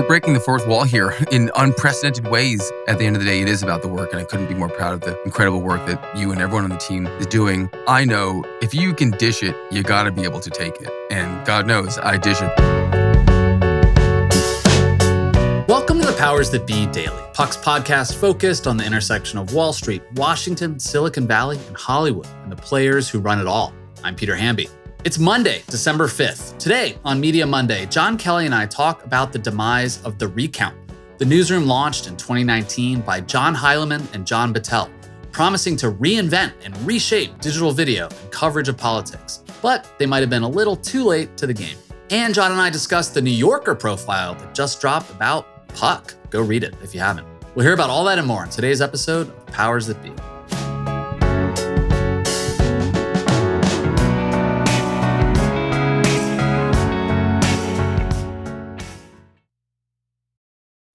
we're breaking the fourth wall here in unprecedented ways. At the end of the day, it is about the work, and I couldn't be more proud of the incredible work that you and everyone on the team is doing. I know if you can dish it, you got to be able to take it. And God knows I dish it. Welcome to the Powers That Be Daily, Puck's podcast focused on the intersection of Wall Street, Washington, Silicon Valley, and Hollywood, and the players who run it all. I'm Peter Hamby. It's Monday, December 5th. Today on Media Monday, Jon Kelly and I talk about the demise of The Recount. The newsroom launched in 2019 by John Heilemann and John Battelle, promising to reinvent and reshape digital video and coverage of politics. But they might have been a little too late to the game. And John and I discussed the New Yorker profile that just dropped about Puck. Go read it if you haven't. We'll hear about all that and more in today's episode of Powers That Be.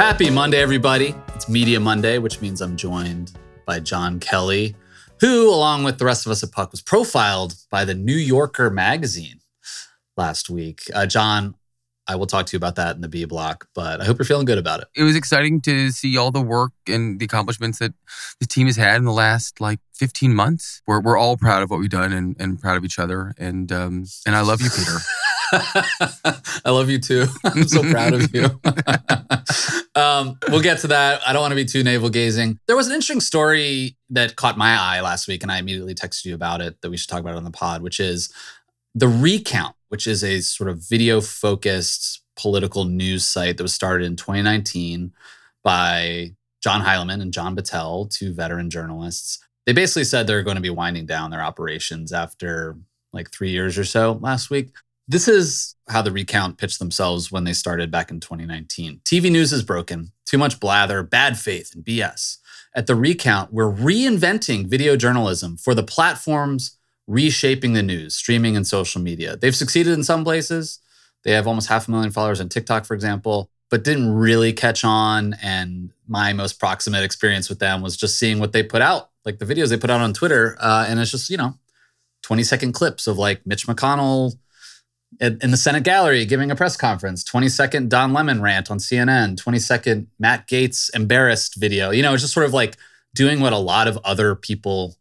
Happy Monday, everybody. It's Media Monday, which means I'm joined by Jon Kelly, who, along with the rest of us at Puck, was profiled by the New Yorker magazine last week. Uh, John, I will talk to you about that in the B block, but I hope you're feeling good about it. It was exciting to see all the work and the accomplishments that the team has had in the last like 15 months. We're, we're all proud of what we've done and, and proud of each other. And, um, and I love you, Peter. I love you too. I'm so proud of you. um, we'll get to that. I don't want to be too navel gazing. There was an interesting story that caught my eye last week, and I immediately texted you about it that we should talk about on the pod, which is the Recount, which is a sort of video focused political news site that was started in 2019 by John Heilemann and John Battelle, two veteran journalists. They basically said they're going to be winding down their operations after like three years or so last week. This is how the recount pitched themselves when they started back in 2019. TV news is broken, too much blather, bad faith, and BS. At the recount, we're reinventing video journalism for the platforms reshaping the news, streaming and social media. They've succeeded in some places. They have almost half a million followers on TikTok, for example, but didn't really catch on. And my most proximate experience with them was just seeing what they put out, like the videos they put out on Twitter. Uh, and it's just, you know, 20 second clips of like Mitch McConnell in the Senate gallery giving a press conference, 20 second Don Lemon rant on CNN, 20 second Matt Gaetz embarrassed video. You know, it's just sort of like doing what a lot of other people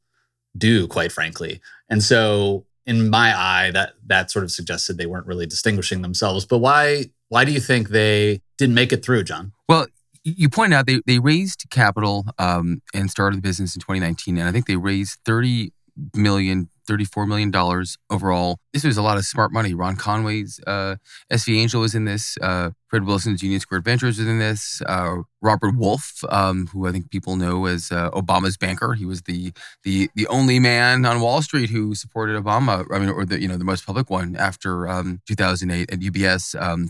do, quite frankly. And so in my eye, that that sort of suggested they weren't really distinguishing themselves. But why why do you think they didn't make it through, John? Well, you point out they, they raised capital um, and started the business in 2019, and I think they raised 30 million $34 million overall. This was a lot of smart money. Ron Conway's uh, SV Angel was in this. Uh, Fred Wilson's Union Square Ventures was in this. Uh, Robert Wolf, um, who I think people know as uh, Obama's banker, he was the the the only man on Wall Street who supported Obama. I mean, or the you know the most public one after um, 2008 at UBS. Um,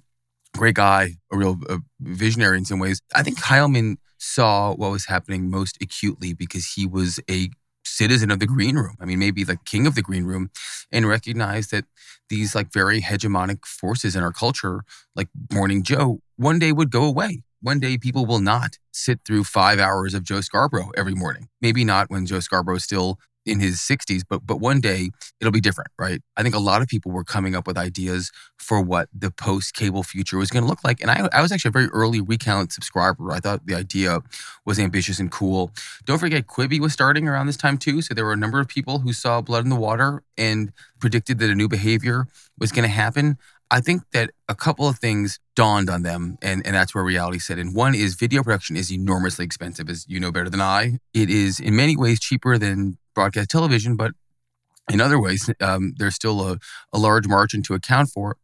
great guy, a real visionary in some ways. I think Heilemann saw what was happening most acutely because he was a citizen of the mm-hmm. green room. I mean, maybe the king of the green room, and recognize that these like very hegemonic forces in our culture, like Morning Joe, one day would go away. One day people will not sit through five hours of Joe Scarborough every morning. Maybe not when Joe Scarborough is still in his 60s, but but one day it'll be different, right? I think a lot of people were coming up with ideas for what the post cable future was going to look like. And I, I was actually a very early recount subscriber. I thought the idea was ambitious and cool. Don't forget, Quibi was starting around this time too. So there were a number of people who saw blood in the water and predicted that a new behavior was going to happen. I think that a couple of things dawned on them, and, and that's where reality set in. One is video production is enormously expensive, as you know better than I. It is in many ways cheaper than broadcast television, but in other ways, um, there's still a, a large margin to account for.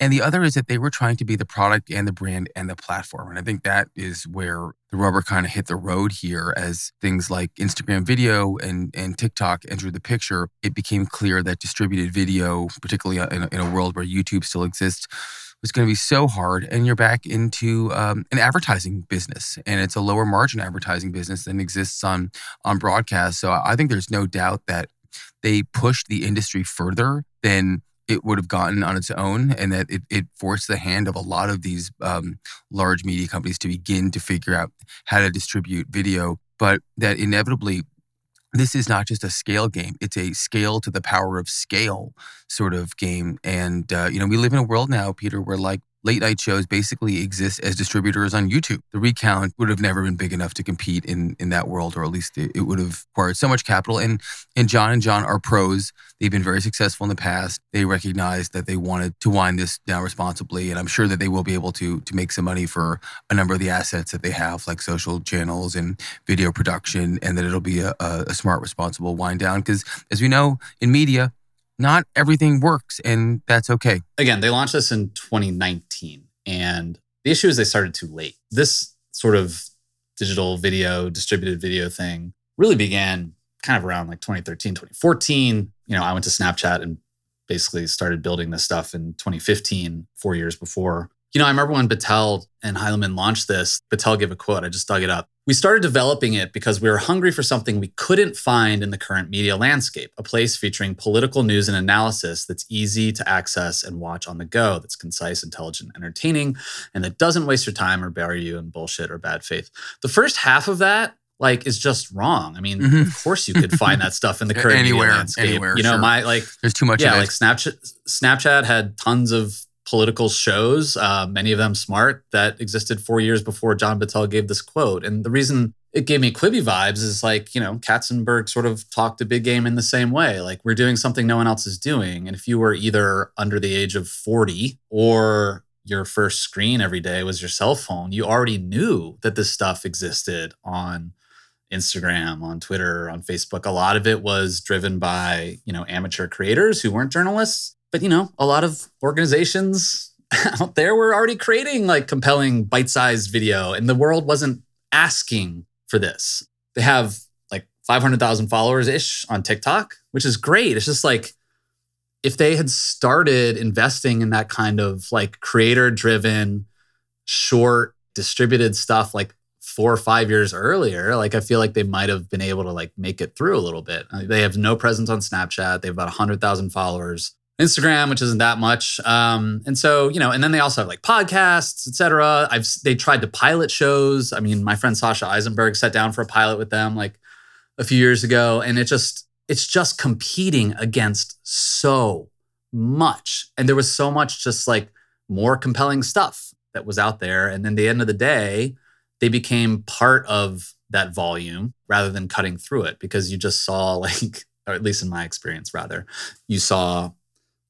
And the other is that they were trying to be the product and the brand and the platform. And I think that is where the rubber kind of hit the road here as things like Instagram video and, and TikTok entered the picture. It became clear that distributed video, particularly in a, in a world where YouTube still exists, was going to be so hard. And you're back into um, an advertising business, and it's a lower margin advertising business than exists on on broadcast. So I think there's no doubt that they pushed the industry further than it would have gotten on its own, and that it, it forced the hand of a lot of these um, large media companies to begin to figure out how to distribute video. But that inevitably, this is not just a scale game; it's a scale to the power of scale sort of game. And uh, you know, we live in a world now, Peter, where like late night shows basically exist as distributors on YouTube. The recount would have never been big enough to compete in in that world, or at least it, it, would have required so much capital. And and John and John are pros. They've been very successful in the past. They recognize that they wanted to wind this down responsibly, and I'm sure that they will be able to to make some money for a number of the assets that they have, like social channels and video production, and that it'll be a, a, a smart, responsible wind down. Because as we know in media, not everything works, and that's okay. Again, they launched this in 2019, and the issue is they started too late. This sort of digital video, distributed video thing really began kind of around like 2013, 2014. You know, I went to Snapchat and basically started building this stuff in 2015, four years before. You know, I remember when Battelle and Heilemann launched this, Battelle gave a quote, I just dug it up. We started developing it because we were hungry for something we couldn't find in the current media landscape, a place featuring political news and analysis that's easy to access and watch on the go, that's concise, intelligent, entertaining, and that doesn't waste your time or bury you in bullshit or bad faith. The first half of that like is just wrong. I mean, mm-hmm. of course you could find that stuff in the current anywhere, landscape. Anywhere, you know, sure. my like there's too much. Yeah, like Snapchat. Snapchat had tons of political shows, uh, many of them smart, that existed four years before John Battelle gave this quote. And the reason it gave me Quibi vibes is like, you know, Katzenberg sort of talked a big game in the same way. Like, we're doing something no one else is doing. And if you were either under the age of 40 or your first screen every day was your cell phone, you already knew that this stuff existed on Instagram, on Twitter, on Facebook. A lot of it was driven by, you know, amateur creators who weren't journalists but you know, a lot of organizations out there were already creating like compelling bite-sized video and the world wasn't asking for this. They have like 500,000 followers ish on TikTok, which is great. It's just like if they had started investing in that kind of like creator driven short distributed stuff like four or five years earlier, like I feel like they might have been able to like make it through a little bit. Uh, they have no presence on Snapchat. They have about 100,000 followers. Instagram, which isn't that much. Um, and so, you know, and then they also have like podcasts, etc. I've they tried to pilot shows. I mean, my friend Sasha Issenberg sat down for a pilot with them like a few years ago, and it just it's just competing against so much. And there was so much just like more compelling stuff that was out there. And then the end of the day, they became part of that volume rather than cutting through it because you just saw like or at least in my experience rather you saw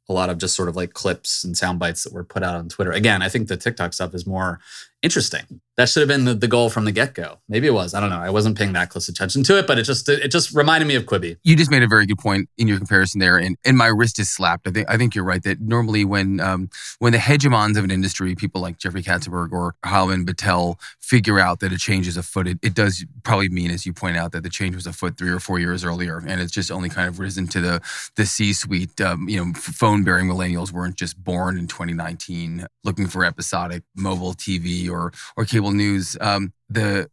a lot of just sort of like clips and sound bites that were put out on Twitter. Again, I think the TikTok stuff is more interesting. That should have been the, the goal from the get go. Maybe it was. I don't know. I wasn't paying that close attention to it, but it just it just reminded me of Quibi. You just made a very good point in your comparison there, and and my wrist is slapped. I think I think you're right that normally when um, when the hegemons of an industry, people like Jeffrey Katzenberg or Heilemann Battelle, figure out that a change is afoot, it, it does probably mean, as you point out, that the change was afoot three or four years earlier, and it's just only kind of risen to the the C-suite. Um, you know, phone bearing millennials weren't just born in 2019 looking for episodic mobile TV or or cable news. Um, the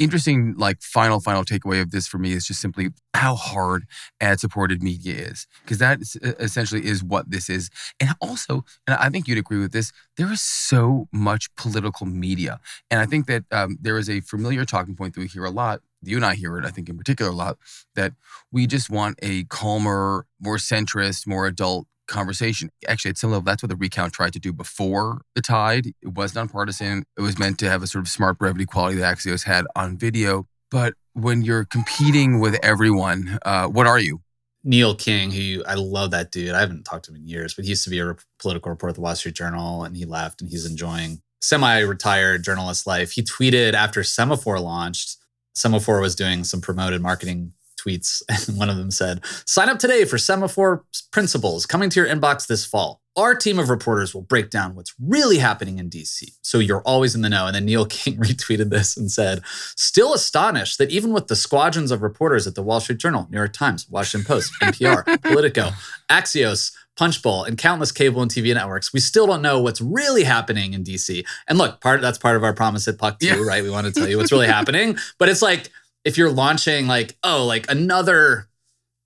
interesting like final final takeaway of this for me is just simply how hard ad supported media is because that essentially is what this is and also and i think you'd agree with this there is so much political media and i think that um, there is a familiar talking point that we hear a lot you and i hear it i think in particular a lot that we just want a calmer more centrist more adult conversation. Actually, at some level, that's what the recount tried to do before the tide. It was nonpartisan. It was meant to have a sort of smart brevity quality that Axios had on video. But when you're competing with everyone, uh, what are you? Neil King, who I love that dude. I haven't talked to him in years, but he used to be a political reporter at the Wall Street Journal and he left and he's enjoying semi-retired journalist life. He tweeted after Semafor launched, Semafor was doing some promoted marketing tweets, and one of them said, Sign up today for Semafor Principals coming to your inbox this fall. Our team of reporters will break down what's really happening in DC, so you're always in the know. And then Neil King retweeted this and said, Still astonished that even with the squadrons of reporters at the Wall Street Journal, New York Times, Washington Post, NPR, Politico, Axios, Punchbowl, and countless cable and TV networks, we still don't know what's really happening in DC. And look, part that's part of our promise at Puck too, yeah. right? We want to tell you what's really happening. But it's like if you're launching like, oh, like another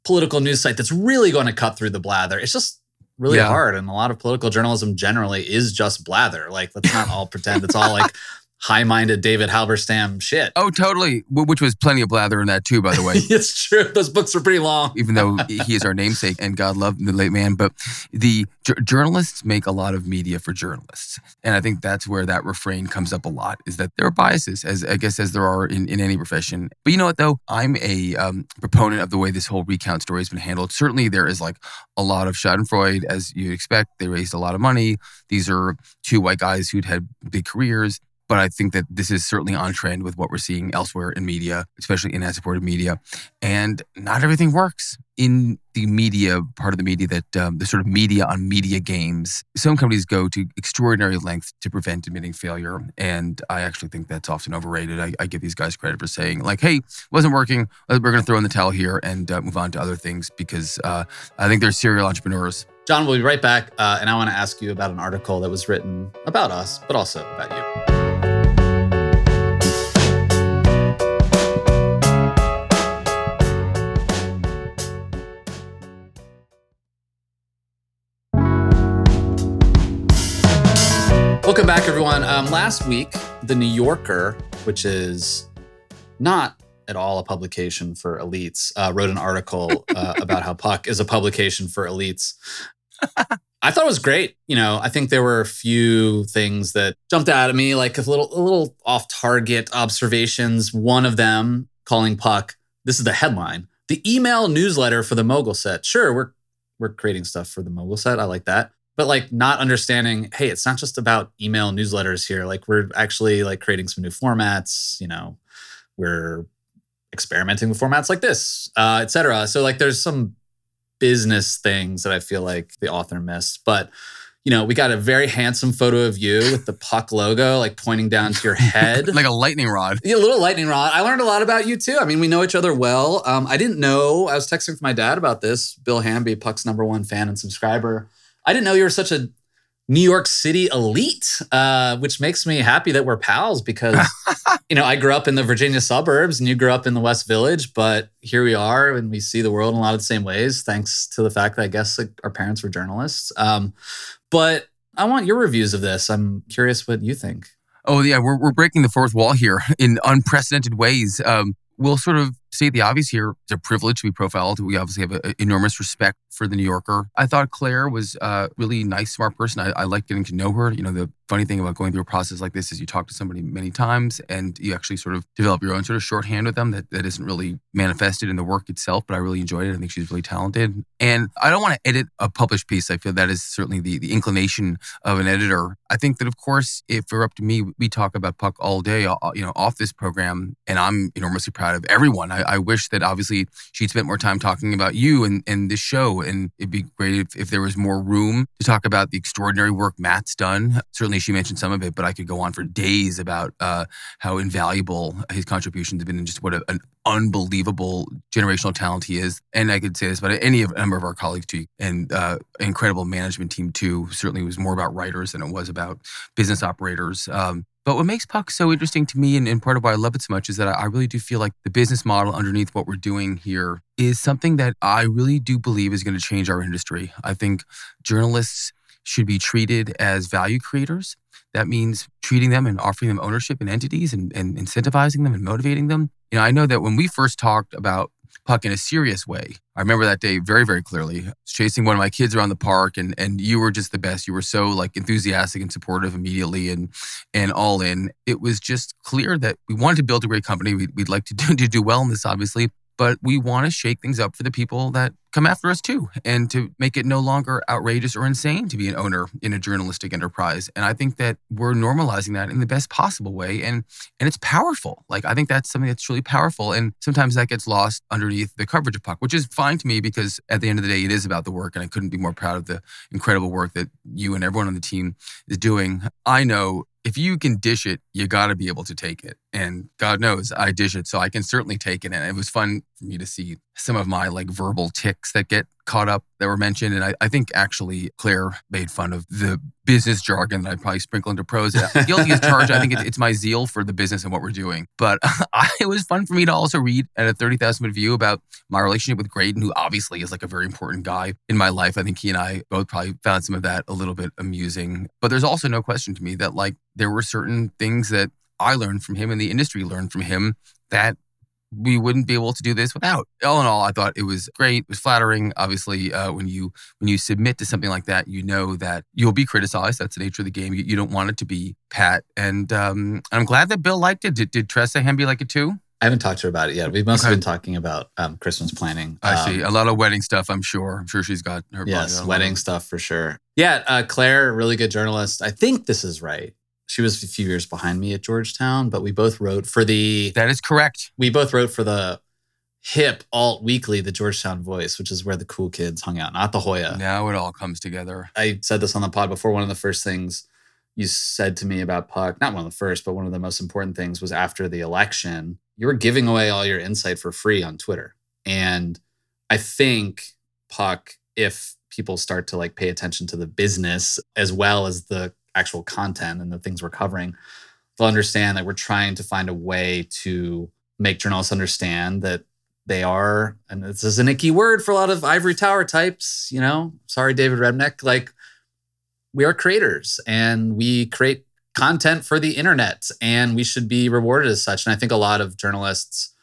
political news site that's really going to cut through the blather, it's just really yeah. hard. And a lot of political journalism generally is just blather. Like, let's not all pretend it's all like high-minded David Halberstam shit. Oh, totally. Which was plenty of blather in that too, by the way. it's true. Those books are pretty long. Even though he is our namesake, and God love the late man, but the j- journalists make a lot of media for journalists, and I think that's where that refrain comes up a lot. Is that there are biases, as I guess as there are in, in any profession. But you know what though, I'm a um, proponent of the way this whole recount story has been handled. Certainly, there is like a lot of Schadenfreude, as you'd expect. They raised a lot of money. These are two white guys who'd had big careers. But I think that this is certainly on trend with what we're seeing elsewhere in media, especially in ad supported media. And not everything works in the media part of the media that um, the sort of media on media games. Some companies go to extraordinary lengths to prevent admitting failure. And I actually think that's often overrated. I, I give these guys credit for saying, like, hey, wasn't working. We're going to throw in the towel here and uh, move on to other things because uh, I think they're serial entrepreneurs. John, we'll be right back. Uh, and I want to ask you about an article that was written about us, but also about you. Welcome back, everyone. Um, last week, The New Yorker, which is not at all a publication for elites, uh, wrote an article uh, about how Puck is a publication for elites. I thought it was great. You know, I think there were a few things that jumped out at me, like a little, a little off-target observations. One of them calling Puck. This is the headline: the email newsletter for the Mogul set. Sure, we're we're creating stuff for the Mogul set. I like that but like not understanding hey it's not just about email newsletters here. Like we're actually like creating some new formats you know we're experimenting with formats like this uh, etc so like there's some business things that i feel like the author missed but you know we got a very handsome photo of you with the puck logo like pointing down to your head. Like a lightning rod. Yeah, a little lightning rod. I learned a lot about you too. I mean we know each other well. Um, i didn't know i was texting with my dad about this bill hamby puck's number one fan and subscriber I didn't know you were such a New York City elite, uh, which makes me happy that we're pals because, you know, I grew up in the Virginia suburbs and you grew up in the West Village, but here we are and we see the world in a lot of the same ways, thanks to the fact that I guess like, our parents were journalists. Um, but I want your reviews of this. I'm curious what you think. Oh, yeah, we're, we're breaking the fourth wall here in unprecedented ways. Um, we'll sort of say the obvious here. It's a privilege to be profiled. We obviously have an enormous respect for the New Yorker. I thought Clare was a really nice, smart person. I, I like getting to know her. You know, the funny thing about going through a process like this is you talk to somebody many times and you actually sort of develop your own sort of shorthand with them that, that isn't really manifested in the work itself, but I really enjoyed it. I think she's really talented. And I don't want to edit a published piece. I feel that is certainly the, the inclination of an editor. I think that, of course, if it were up to me, we talk about Puck all day, uh, you know, off this program, and I'm enormously proud of everyone. I, I wish that obviously she'd spent more time talking about you and, and this show and it'd be great if, if there was more room to talk about the extraordinary work Matt's done. Certainly, she mentioned some of it, but I could go on for days about uh, how invaluable his contributions have been and just what a, an unbelievable generational talent he is. And I could say this about any of, number of our colleagues too, and uh, incredible management team too. Certainly, was more about writers than it was about business operators. Um, but what makes Puck so interesting to me, and, and, part of why I love it so much, is that I really do feel like the business model underneath what we're doing here is something that I really do believe is going to change our industry. I think journalists should be treated as value creators. That means treating them and offering them ownership in entities and, and incentivizing them and motivating them. You know, I know that when we first talked about Puck in a serious way. I remember that day very, very clearly. I was chasing one of my kids around the park and and you were just the best. You were so like enthusiastic and supportive immediately and and all in. It was just clear that we wanted to build a great company. We'd, we'd like to do, to do well in this, obviously. But we want to shake things up for the people that come after us too and to make it no longer outrageous or insane to be an owner in a journalistic enterprise. And i think that we're normalizing that in the best possible way and and it's powerful. Like i think that's something that's really powerful and sometimes that gets lost underneath the coverage of puck which is fine to me because at the end of the day it is about the work and i couldn't be more proud of the incredible work that you and everyone on the team is doing. I know if you can dish it, you got to be able to take it. And God knows I dish it, so I can certainly take it. And it was fun for me to see some of my like verbal ticks that get caught up that were mentioned. And I, I think actually Clare made fun of the business jargon that I probably sprinkle into prose. Guilty as charged. I think it's, it's my zeal for the business and what we're doing. But it was fun for me to also read at a 30,000 foot view about my relationship with Graydon, who obviously is like a very important guy in my life. I think he and I both probably found some of that a little bit amusing. But there's also no question to me that like there were certain things that I learned from him and the industry learned from him that we wouldn't be able to do this without. All in all, I thought it was great. It was flattering. Obviously, uh, when you when you submit to something like that, you know that you'll be criticized. That's the nature of the game. You, you don't want it to be pat. And um, I'm glad that Bill liked it. Did, did Tressa Hamby like it too? I haven't talked to her about it yet. We've mostly okay. been talking about um, Christmas planning. I um, see a lot of wedding stuff. I'm sure. I'm sure she's got her. Yes, wedding stuff for sure. Yeah, uh, Clare, really good journalist. I think this is right she was a few years behind me at Georgetown, but we both wrote for the. That is correct. We both wrote for the hip alt weekly, the Georgetown Voice, which is where the cool kids hung out, not the Hoya. Now it all comes together. I said this on the pod before. One of the first things you said to me about Puck, not one of the first, but one of the most important things was after the election, you were giving away all your insight for free on Twitter. And I think Puck, if people start to like pay attention to the business as well as the actual content and the things we're covering, they'll understand that we're trying to find a way to make journalists understand that they are, and this is an icky word for a lot of ivory tower types, you know, sorry, David Remnick, like we are creators and we create content for the internet and we should be rewarded as such. And I think a lot of journalists,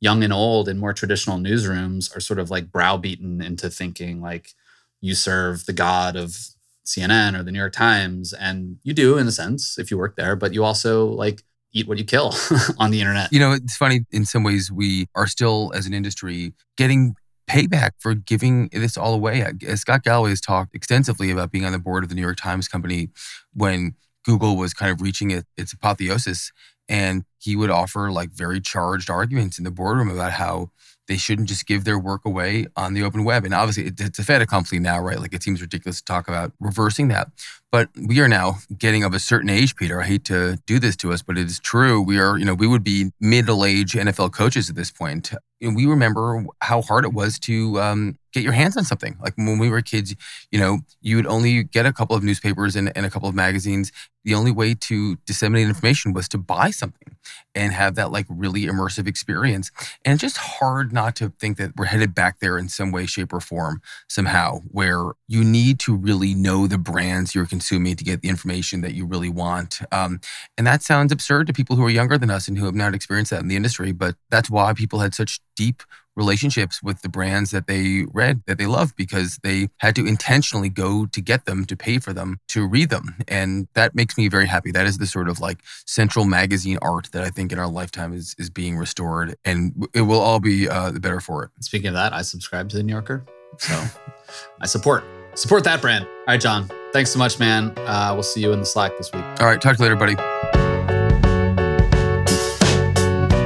young and old in more traditional newsrooms, are sort of like browbeaten into thinking like you serve the god of CNN or the New York Times. And you do in a sense if you work there, but you also like eat what you kill on the internet. You know, it's funny in some ways we are still as an industry getting payback for giving this all away. Scott Galloway has talked extensively about being on the board of the New York Times company when Google was kind of reaching its apotheosis. And he would offer like very charged arguments in the boardroom about how they shouldn't just give their work away on the open web. And obviously, it's a fait accompli now, right? Like it seems ridiculous to talk about reversing that. But we are now getting of a certain age, Peter. I hate to do this to us, but it is true. We are, you know, we would be middle age NFL coaches at this point. And we remember how hard it was to um, get your hands on something. Like when we were kids, you know, you would only get a couple of newspapers and, and a couple of magazines. The only way to disseminate information was to buy something and have that like really immersive experience. And it's just hard not to think that we're headed back there in some way, shape, or form somehow, where you need to really know the brands you're consuming to get the information that you really want. Um, and that sounds absurd to people who are younger than us and who have not experienced that in the industry, but that's why people had such deep relationships with the brands that they read that they loved because they had to intentionally go to get them to pay for them to read them. And that makes me very happy. That is the sort of like central magazine art that i think in our lifetime is is being restored and it will all be uh, the better for it. Speaking of that i subscribe to the new yorker so i support support that brand all right john thanks so much man uh, we'll see you in the slack this week all right talk to you later buddy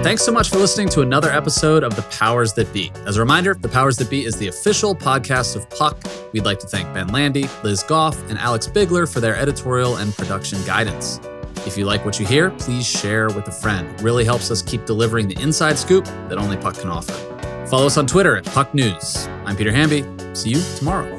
Thanks so much for listening to another episode of The Powers That Be. As a reminder, The Powers That Be is the official podcast of Puck. We'd like to thank Ben Landy, Liz Goff, and Alex Bigler for their editorial and production guidance. If you like what you hear, please share with a friend. It really helps us keep delivering the inside scoop that only Puck can offer. Follow us on Twitter at Puck News. I'm Peter Hamby. See you tomorrow.